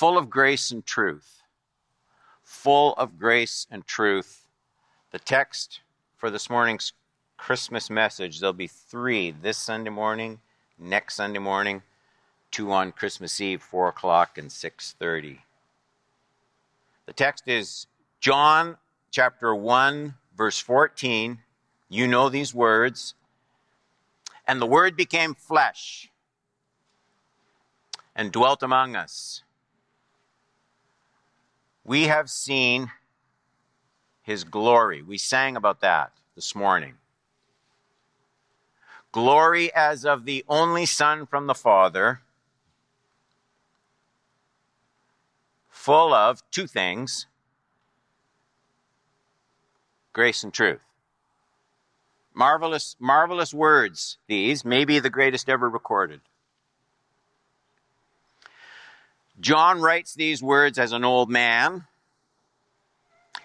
full of grace and truth. Full of grace and truth. The text for this morning's Christmas message, there'll be three this Sunday morning, next Sunday morning, two on Christmas Eve, 4 o'clock and 6.30. The text is John chapter 1, verse 14. You know these words. And the Word became flesh and dwelt among us. We have seen his glory. We sang about that this morning. Glory as of the only Son from the Father, full of two things grace and truth. Marvelous, marvelous words, these, maybe the greatest ever recorded. John writes these words as an old man,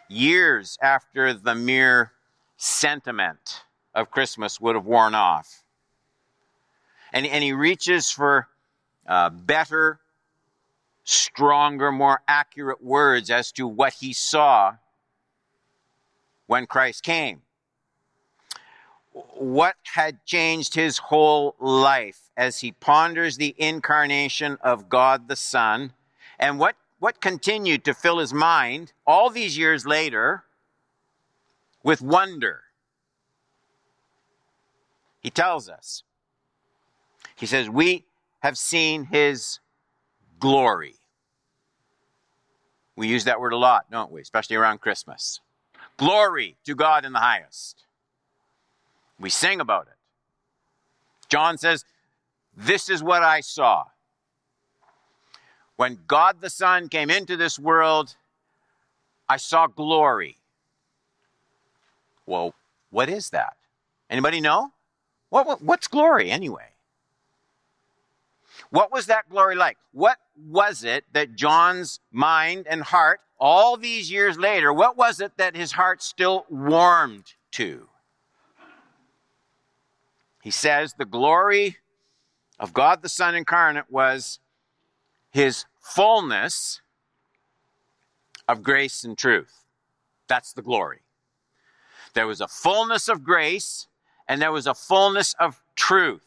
years after the mere sentiment of Christmas would have worn off. And, and he reaches for uh, better, stronger, more accurate words as to what he saw when Christ came. What had changed his whole life as he ponders the incarnation of God the Son, and what, what continued to fill his mind all these years later with wonder. He tells us, he says, We have seen his glory. We use that word a lot, don't we? Especially around Christmas. Glory to God in the highest. We sing about it. John says, This is what I saw. When God the Son came into this world, I saw glory. Well, what is that? Anybody know? What, what, what's glory anyway? What was that glory like? What was it that John's mind and heart, all these years later, what was it that his heart still warmed to? He says the glory of God the Son incarnate was his fullness of grace and truth. That's the glory. There was a fullness of grace and there was a fullness of truth.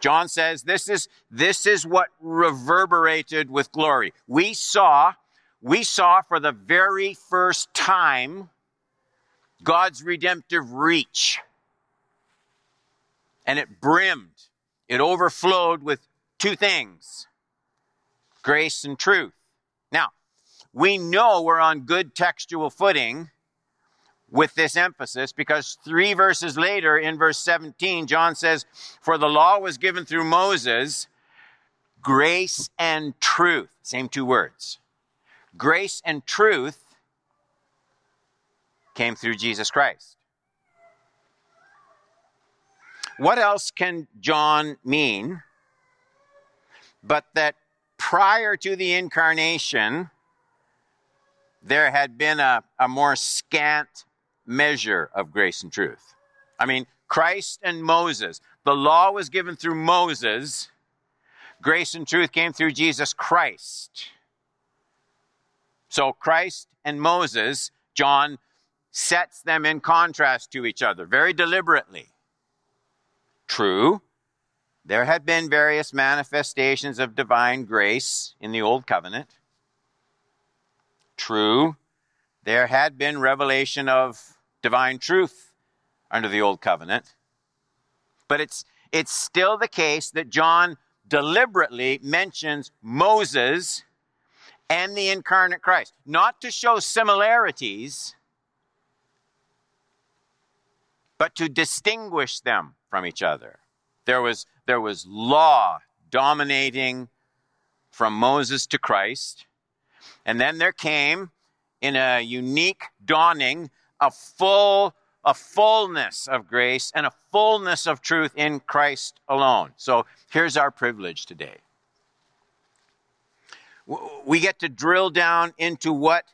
John says this is, this is what reverberated with glory. We saw, we saw for the very first time God's redemptive reach. And it brimmed, it overflowed with two things grace and truth. Now, we know we're on good textual footing with this emphasis because three verses later, in verse 17, John says, For the law was given through Moses, grace and truth. Same two words. Grace and truth came through Jesus Christ. What else can John mean but that prior to the incarnation, there had been a, a more scant measure of grace and truth. I mean, Christ and Moses. The law was given through Moses. Grace and truth came through Jesus Christ. So Christ and Moses, John sets them in contrast to each other very deliberately. True, there had been various manifestations of divine grace in the Old Covenant. True, there had been revelation of divine truth under the old covenant. But it's, it's still the case that John deliberately mentions Moses and the incarnate Christ, not to show similarities, but to distinguish them from each other. There was, there was law dominating from Moses to Christ, and then there came, in a unique dawning, a full a fullness of grace and a fullness of truth in Christ alone. So here's our privilege today. We get to drill down into what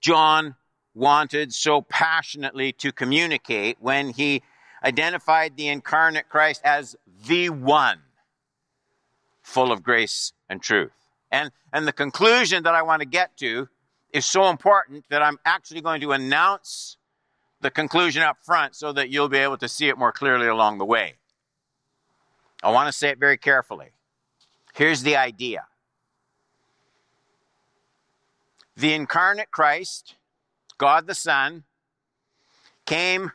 John wanted so passionately to communicate when he identified the incarnate Christ as the one full of grace and truth. And, and the conclusion that I want to get to is so important that I'm actually going to announce the conclusion up front so that you'll be able to see it more clearly along the way. I want to say it very carefully. Here's the idea the incarnate Christ, God the Son, came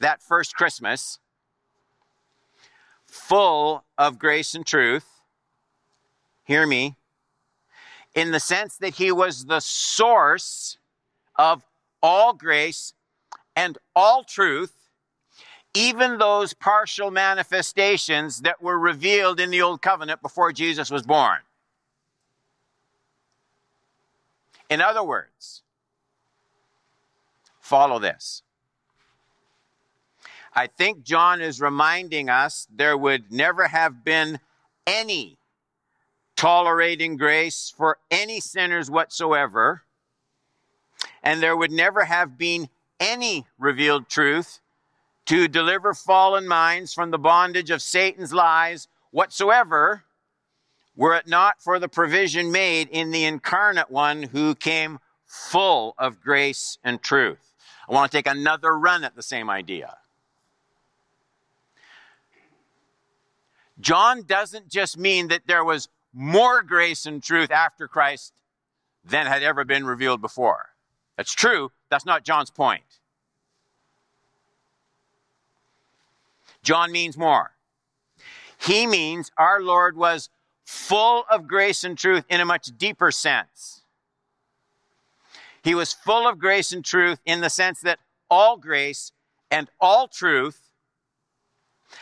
that first Christmas full of grace and truth. Hear me. In the sense that he was the source of all grace and all truth, even those partial manifestations that were revealed in the Old Covenant before Jesus was born. In other words, follow this. I think John is reminding us there would never have been any tolerating grace for any sinners whatsoever, and there would never have been any revealed truth to deliver fallen minds from the bondage of Satan's lies whatsoever, were it not for the provision made in the incarnate one who came full of grace and truth. I want to take another run at the same idea. John doesn't just mean that there was more grace and truth after Christ than had ever been revealed before. That's true. That's not John's point. John means more. He means our Lord was full of grace and truth in a much deeper sense. He was full of grace and truth in the sense that all grace and all truth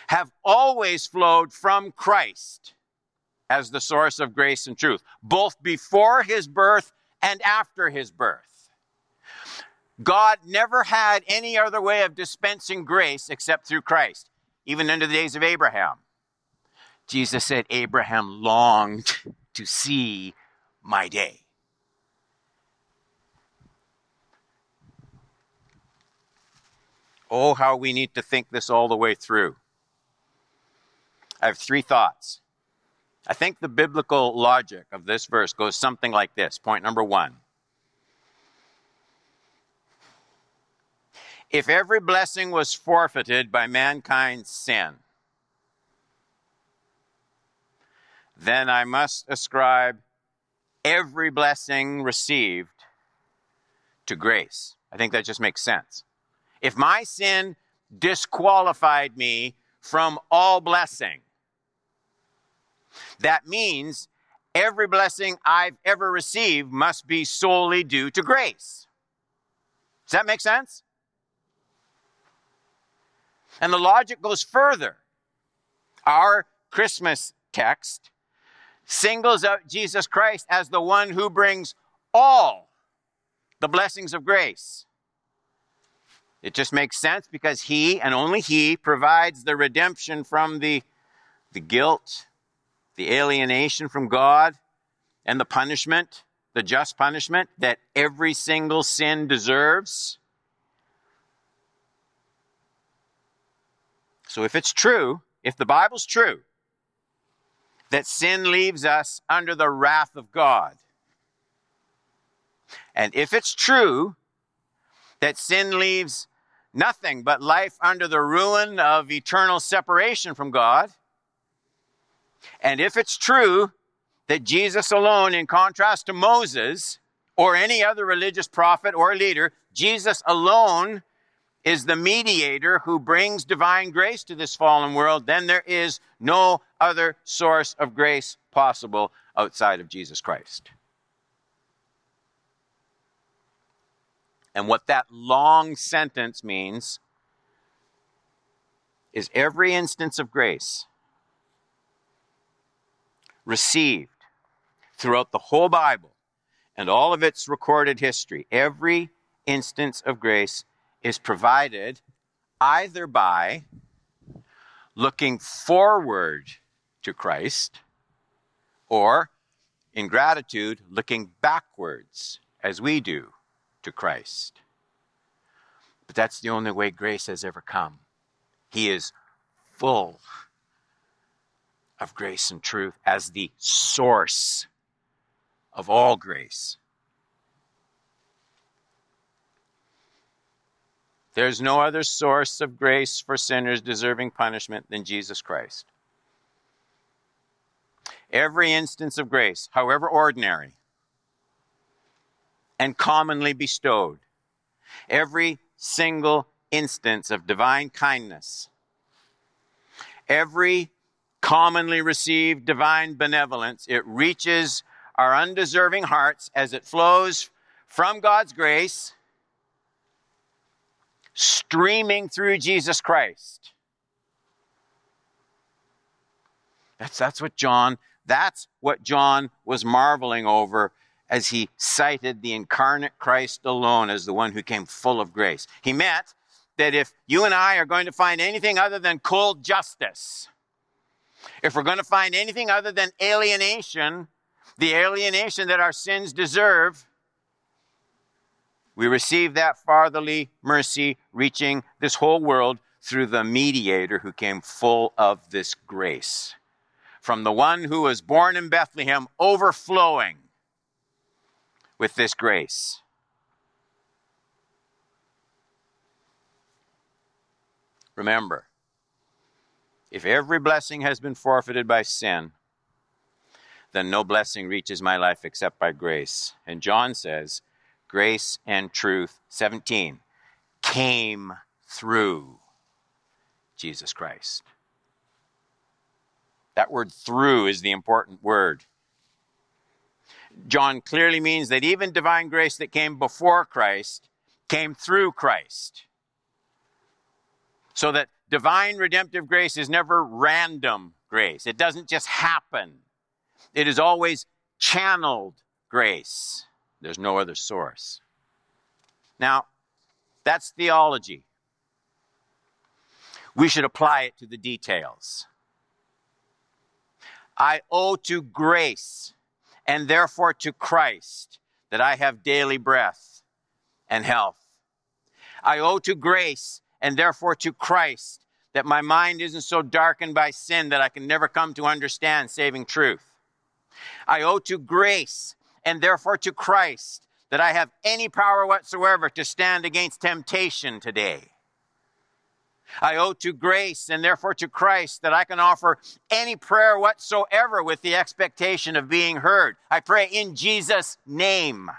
have always flowed from Christ as the source of grace and truth, both before his birth and after his birth. God never had any other way of dispensing grace except through Christ, even into the days of Abraham. Jesus said, Abraham longed to see my day. Oh, how we need to think this all the way through. I have three thoughts. I think the biblical logic of this verse goes something like this. Point number one. If every blessing was forfeited by mankind's sin, then I must ascribe every blessing received to grace. I think that just makes sense. If my sin disqualified me from all blessing, that means every blessing I've ever received must be solely due to grace. Does that make sense? And the logic goes further. Our Christmas text singles out Jesus Christ as the one who brings all the blessings of grace. It just makes sense because he and only he provides the redemption from the, the guilt, the alienation from God, and the punishment, the just punishment that every single sin deserves. So if it's true, if the Bible's true, that sin leaves us under the wrath of God, and if it's true that sin leaves nothing but life under the ruin of eternal separation from God, and if it's true that Jesus alone, in contrast to Moses or any other religious prophet or leader, Jesus alone is the mediator who brings divine grace to this fallen world, then there is no other source of grace possible outside of Jesus Christ. And what that long sentence means is every instance of grace received throughout the whole Bible and all of its recorded history, every instance of grace is provided either by looking forward to Christ or, in gratitude, looking backwards as we do to Christ. But that's the only way grace has ever come. He is full of grace and truth, as the source of all grace. There's no other source of grace for sinners deserving punishment than Jesus Christ. Every instance of grace, however ordinary and commonly bestowed, every single instance of divine kindness, every commonly received divine benevolence, it reaches our undeserving hearts as it flows from God's grace streaming through Jesus Christ. That's, that's what John, that's what John was marveling over as he cited the incarnate Christ alone as the one who came full of grace. He meant that if you and I are going to find anything other than cold justice, if we're going to find anything other than alienation, the alienation that our sins deserve, we receive that fatherly mercy reaching this whole world through the mediator who came full of this grace. From the one who was born in Bethlehem, overflowing with this grace. Remember, if every blessing has been forfeited by sin, then no blessing reaches my life except by grace. And John says, grace and truth, 17, came through Jesus Christ. That word through is the important word. John clearly means that even divine grace that came before Christ came through Christ. So that divine redemptive grace is never random grace. It doesn't just happen. It is always channeled grace. There's no other source. Now, that's theology. We should apply it to the details. I owe to grace and therefore to Christ that I have daily breath and health. I owe to grace and therefore to Christ that my mind isn't so darkened by sin that I can never come to understand saving truth. I owe to grace and therefore to Christ that I have any power whatsoever to stand against temptation today. I owe to grace and therefore to Christ that I can offer any prayer whatsoever with the expectation of being heard. I pray in Jesus' name.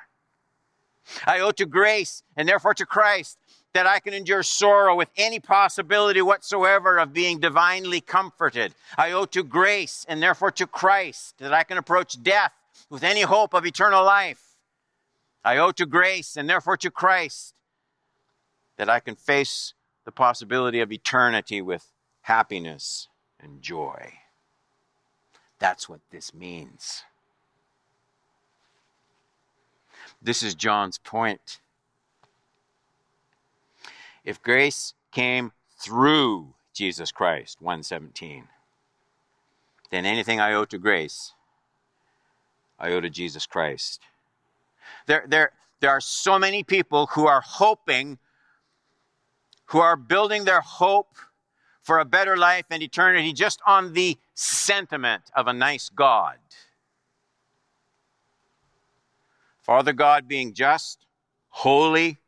I owe to grace and therefore to Christ that I can endure sorrow with any possibility whatsoever of being divinely comforted. I owe to grace and therefore to Christ that I can approach death with any hope of eternal life. I owe to grace and therefore to Christ that I can face the possibility of eternity with happiness and joy. That's what this means. This is John's point. If grace came through Jesus Christ, 117, then anything I owe to grace, I owe to Jesus Christ. There, there, there are so many people who are hoping who are building their hope for a better life and eternity just on the sentiment of a nice God. Father God being just, holy,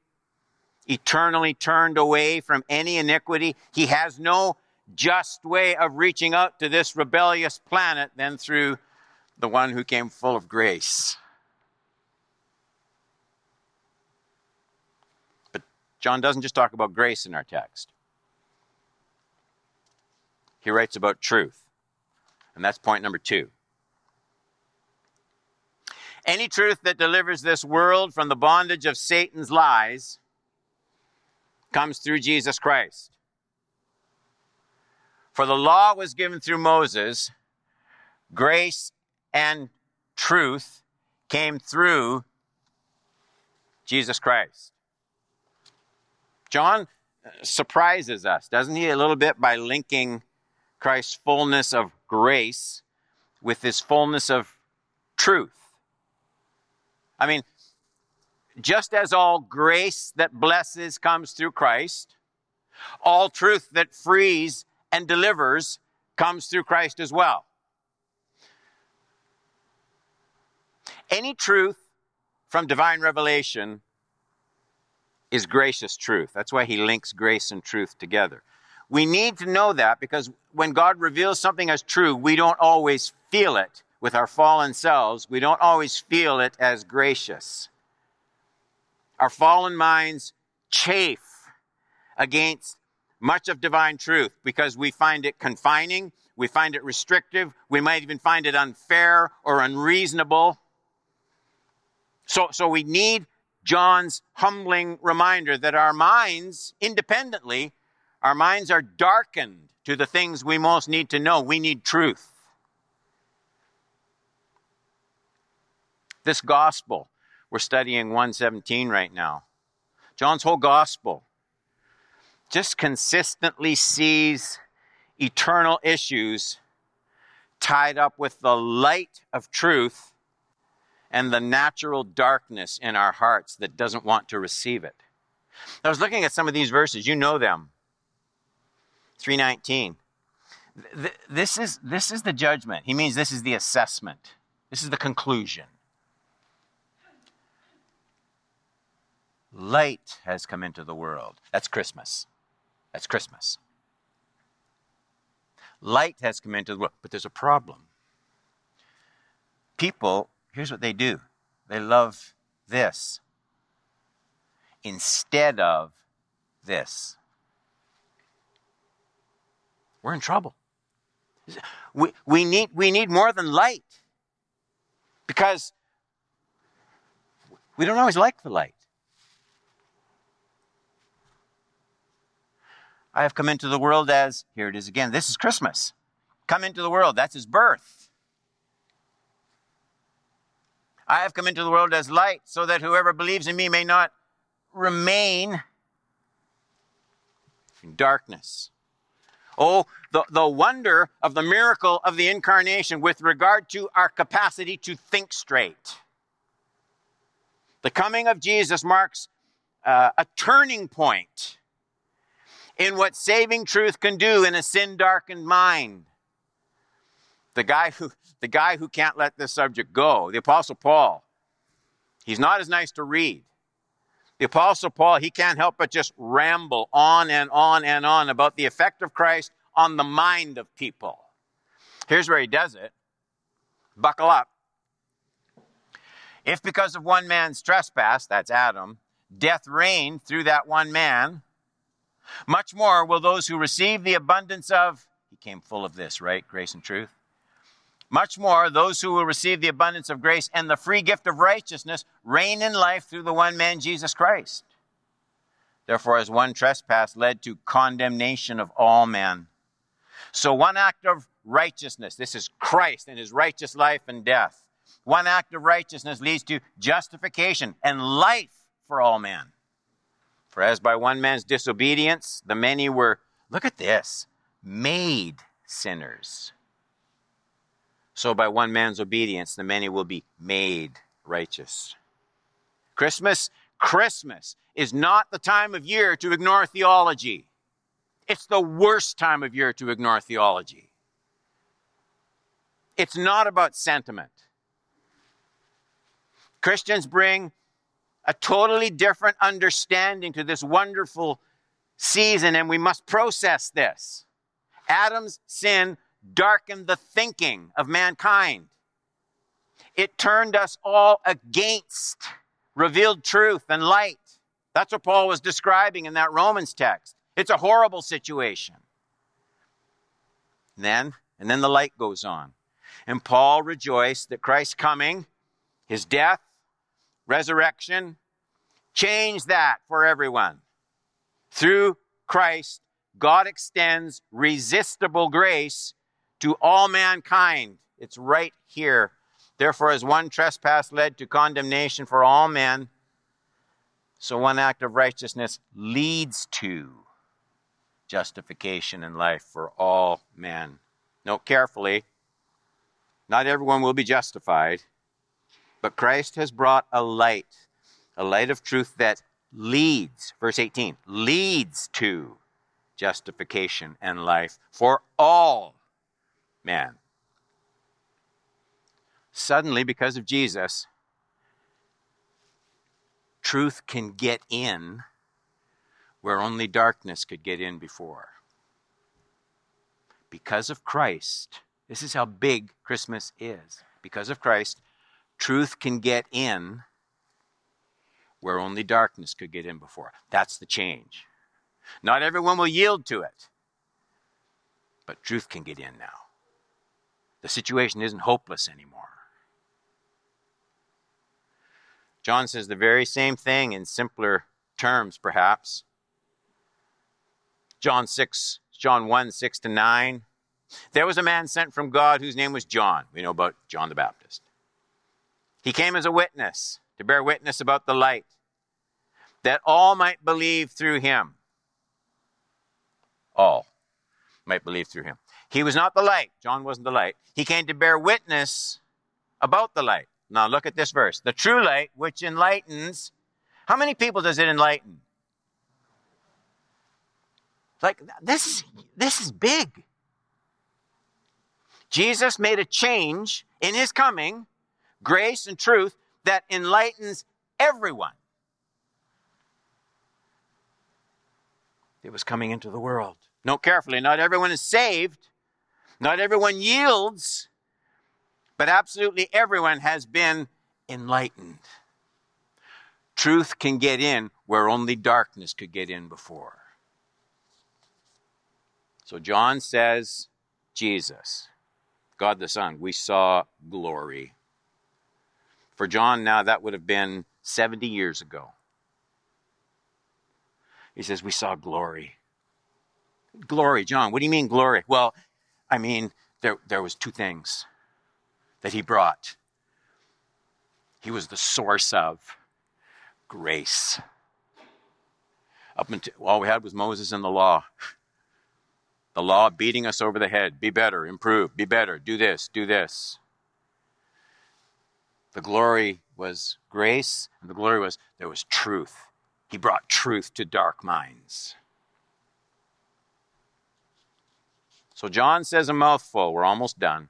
eternally turned away from any iniquity, he has no just way of reaching out to this rebellious planet than through the one who came full of grace. But John doesn't just talk about grace in our text, he writes about truth. And that's point number two. Any truth that delivers this world from the bondage of Satan's lies comes through Jesus Christ. For the law was given through Moses, grace and truth came through Jesus Christ. John surprises us, doesn't he, a little bit by linking Christ's fullness of grace with his fullness of truth. I mean, just as all grace that blesses comes through Christ, all truth that frees and delivers comes through Christ as well. Any truth from divine revelation is gracious truth. That's why he links grace and truth together. We need to know that because when God reveals something as true, we don't always feel it with our fallen selves. We don't always feel it as gracious. Our fallen minds chafe against much of divine truth because we find it confining, we find it restrictive, we might even find it unfair or unreasonable. So, so we need John's humbling reminder that our minds, independently, our minds are darkened to the things we most need to know. We need truth. This gospel, we're studying 117 right now. John's whole gospel just consistently sees eternal issues tied up with the light of truth and the natural darkness in our hearts that doesn't want to receive it. I was looking at some of these verses. You know them. 319. This is, this is the judgment. He means this is the assessment. This is the conclusion. Light has come into the world. That's Christmas. That's Christmas. Light has come into the world, but there's a problem. People, here's what they do they love this instead of this. We're in trouble. We, we, need, we need more than light because we don't always like the light. I have come into the world as, here it is again, this is Christmas. Come into the world, that's his birth. I have come into the world as light, so that whoever believes in me may not remain in darkness. Oh, the, the wonder of the miracle of the incarnation with regard to our capacity to think straight. The coming of Jesus marks uh, a turning point in what saving truth can do in a sin darkened mind. The guy who the guy who can't let this subject go, the apostle Paul. He's not as nice to read. The apostle Paul, he can't help but just ramble on and on and on about the effect of Christ on the mind of people. Here's where he does it. Buckle up. If because of one man's trespass, that's Adam, death reigned through that one man, much more will those who receive the abundance of, he came full of this, right? Grace and truth. Much more, those who will receive the abundance of grace and the free gift of righteousness reign in life through the one man, Jesus Christ. Therefore, as one trespass led to condemnation of all men, so one act of righteousness, this is Christ and his righteous life and death. One act of righteousness leads to justification and life for all men. For as by one man's disobedience, the many were, look at this, made sinners. So by one man's obedience, the many will be made righteous. Christmas, Christmas is not the time of year to ignore theology. It's the worst time of year to ignore theology. It's not about sentiment. Christians bring a totally different understanding to this wonderful season, and we must process this. Adam's sin darkened the thinking of mankind. It turned us all against revealed truth and light. That's what Paul was describing in that Romans text. It's a horrible situation. And then, and then the light goes on. And Paul rejoiced that Christ's coming, his death, resurrection, change that for everyone. Through Christ, God extends resistible grace to all mankind. It's right here. Therefore, as one trespass led to condemnation for all men, so one act of righteousness leads to justification and life for all men. Note carefully, not everyone will be justified. But Christ has brought a light, a light of truth that leads, verse 18, leads to justification and life for all men. Suddenly, because of Jesus, truth can get in where only darkness could get in before. Because of Christ, this is how big Christmas is. Because of Christ, truth can get in where only darkness could get in before. That's the change. Not everyone will yield to it, but truth can get in now. The situation isn't hopeless anymore. John says the very same thing in simpler terms, perhaps. John 6, John 1, 6 to 9. There was a man sent from God whose name was John. We know about John the Baptist. He came as a witness to bear witness about the light, that all might believe through him. All might believe through him. He was not the light. John wasn't the light. He came to bear witness about the light. Now look at this verse. The true light, which enlightens. How many people does it enlighten? Like this is this is big. Jesus made a change in his coming, grace and truth that enlightens everyone. It was coming into the world. Note carefully, not everyone is saved, not everyone yields, but absolutely everyone has been enlightened. Truth can get in where only darkness could get in before. So John says, Jesus, God the Son, we saw glory. For John, now that would have been 70 years ago. He says, We saw glory. Glory, John. What do you mean glory? Well, I mean, there, there was two things that he brought. He was the source of grace. Up until all we had was Moses and the law. The law beating us over the head. Be better, improve, be better, do this, do this. The glory was grace, and the glory was there was truth. He brought truth to dark minds. So John says a mouthful. We're almost done.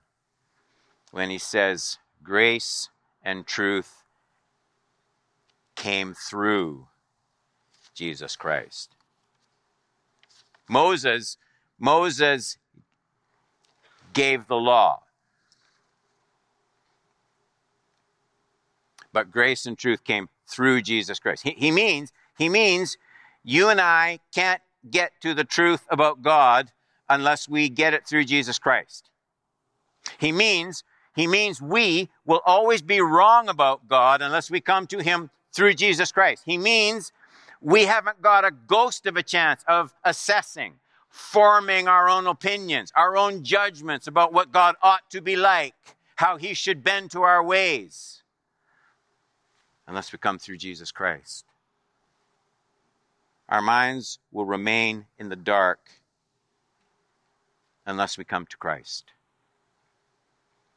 When he says, grace and truth came through Jesus Christ. Moses, Moses gave the law. But grace and truth came through Jesus Christ. He, he means, he means you and I can't get to the truth about God unless we get it through Jesus Christ. He means, he means we will always be wrong about God unless we come to Him through Jesus Christ. He means we haven't got a ghost of a chance of assessing, forming our own opinions, our own judgments about what God ought to be like, how He should bend to our ways, unless we come through Jesus Christ. Our minds will remain in the dark unless we come to Christ.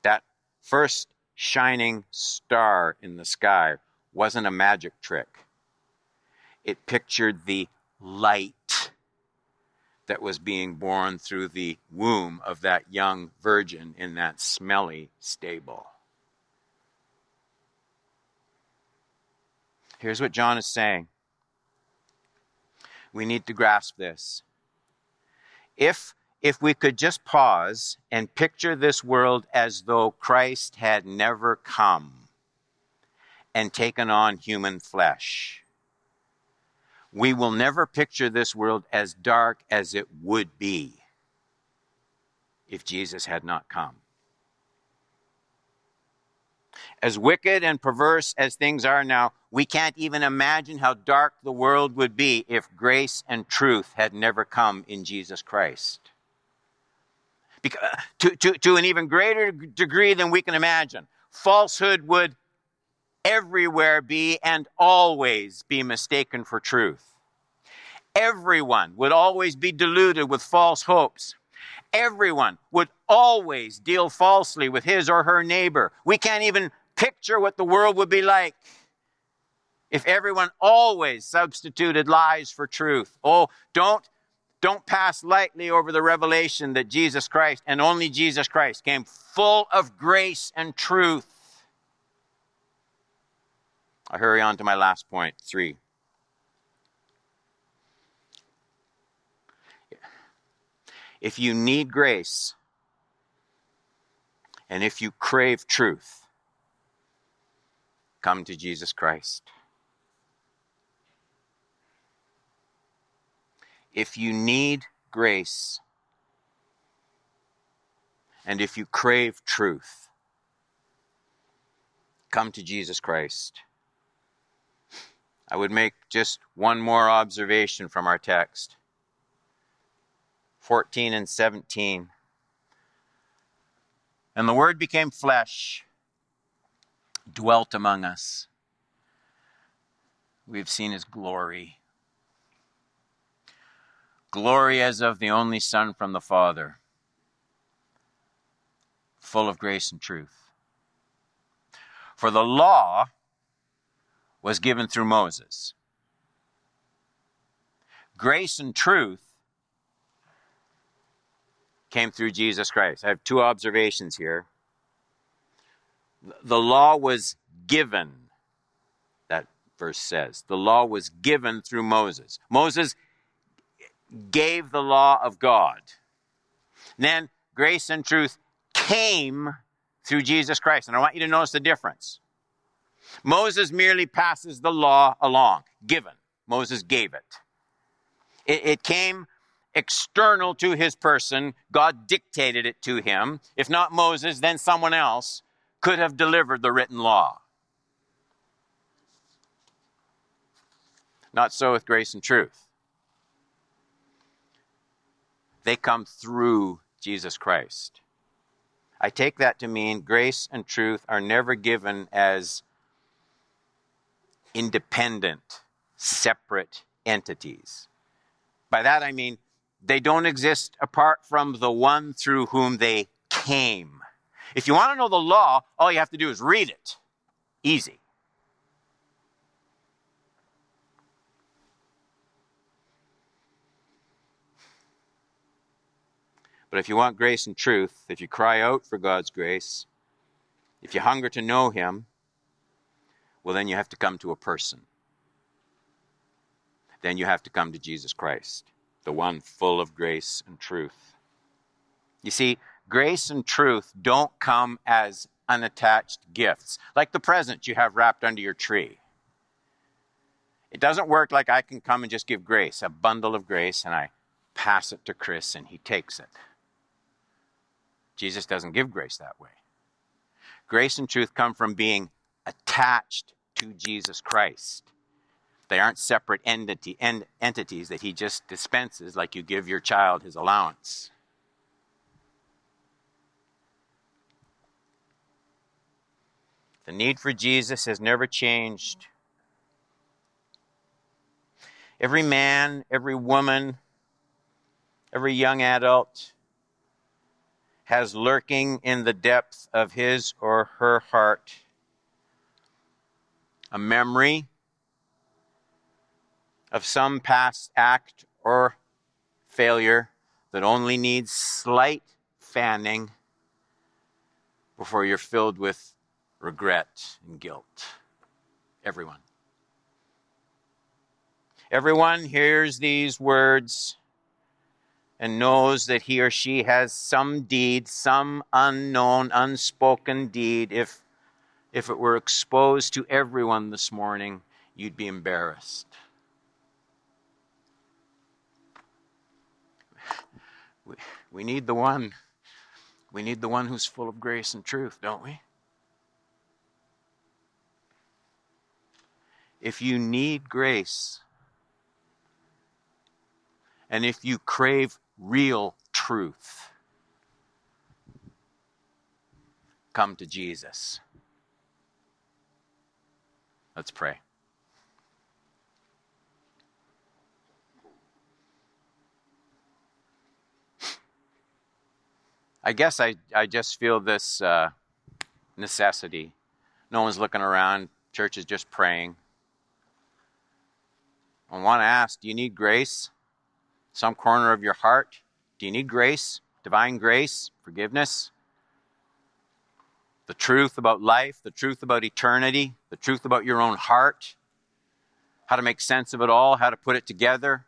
That first shining star in the sky wasn't a magic trick, it pictured the light that was being born through the womb of that young virgin in that smelly stable. Here's what John is saying. We need to grasp this. If if we could just pause and picture this world as though Christ had never come and taken on human flesh. We will never picture this world as dark as it would be if Jesus had not come. As wicked and perverse as things are now, we can't even imagine how dark the world would be if grace and truth had never come in Jesus Christ Because, uh, to, to, to an even greater degree than we can imagine. Falsehood would everywhere be and always be mistaken for truth. Everyone would always be deluded with false hopes. Everyone would always deal falsely with his or her neighbor. We can't even picture what the world would be like if everyone always substituted lies for truth. Oh, don't don't pass lightly over the revelation that Jesus Christ and only Jesus Christ came full of grace and truth. I'll hurry on to my last point, three. If you need grace, and if you crave truth, come to Jesus Christ. If you need grace, and if you crave truth, come to Jesus Christ. I would make just one more observation from our text 14 and 17. And the Word became flesh, dwelt among us. We have seen His glory. Glory as of the only Son from the Father, full of grace and truth. For the law was given through Moses. Grace and truth came through Jesus Christ. I have two observations here. The law was given, that verse says. The law was given through Moses. Moses gave the law of God. Then grace and truth came through Jesus Christ. And I want you to notice the difference. Moses merely passes the law along, given. Moses gave it. It, it came external to his person. God dictated it to him. If not Moses, then someone else could have delivered the written law. Not so with grace and truth. They come through Jesus Christ. I take that to mean grace and truth are never given as independent, separate entities. By that I mean they don't exist apart from the one through whom they came. If you want to know the law, all you have to do is read it. Easy. But if you want grace and truth, if you cry out for God's grace, if you hunger to know Him, well, then you have to come to a person. Then you have to come to Jesus Christ, the one full of grace and truth. You see, grace and truth don't come as unattached gifts, like the present you have wrapped under your tree. It doesn't work like I can come and just give grace, a bundle of grace, and I pass it to Chris and he takes it. Jesus doesn't give grace that way. Grace and truth come from being attached to Jesus Christ. They aren't separate entity, en- entities that he just dispenses like you give your child his allowance. The need for Jesus has never changed. Every man, every woman, every young adult has lurking in the depth of his or her heart a memory of some past act or failure that only needs slight fanning before you're filled with regret and guilt. Everyone. Everyone hears these words and knows that he or she has some deed, some unknown, unspoken deed, if if it were exposed to everyone this morning, you'd be embarrassed. We, need the one. We need the one who's full of grace and truth, don't we? If you need grace, and if you crave real truth, come to Jesus. Let's pray. I guess I, I just feel this uh, necessity. No one's looking around, church is just praying. I want to ask do you need grace? Some corner of your heart? Do you need grace? Divine grace? Forgiveness? the truth about life, the truth about eternity, the truth about your own heart, how to make sense of it all, how to put it together,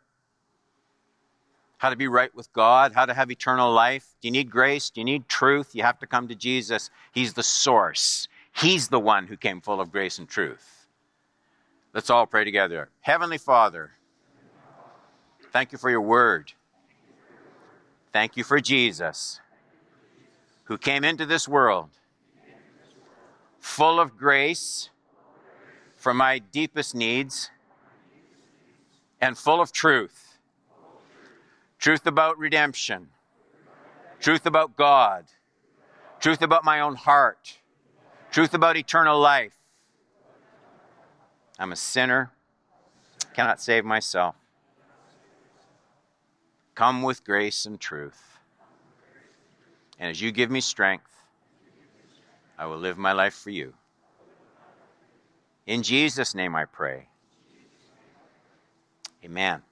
how to be right with God, how to have eternal life. Do you need grace? Do you need truth? You have to come to Jesus. He's the source, He's the one who came full of grace and truth. Let's all pray together. Heavenly Father, thank you for your word. Thank you for Jesus, who came into this world full of grace for my deepest needs and full of truth. Truth about redemption, truth about God, truth about my own heart, truth about eternal life. I'm a sinner, cannot save myself. Come with grace and truth. And as you give me strength, I will live my life for you. In Jesus' name I pray. Amen.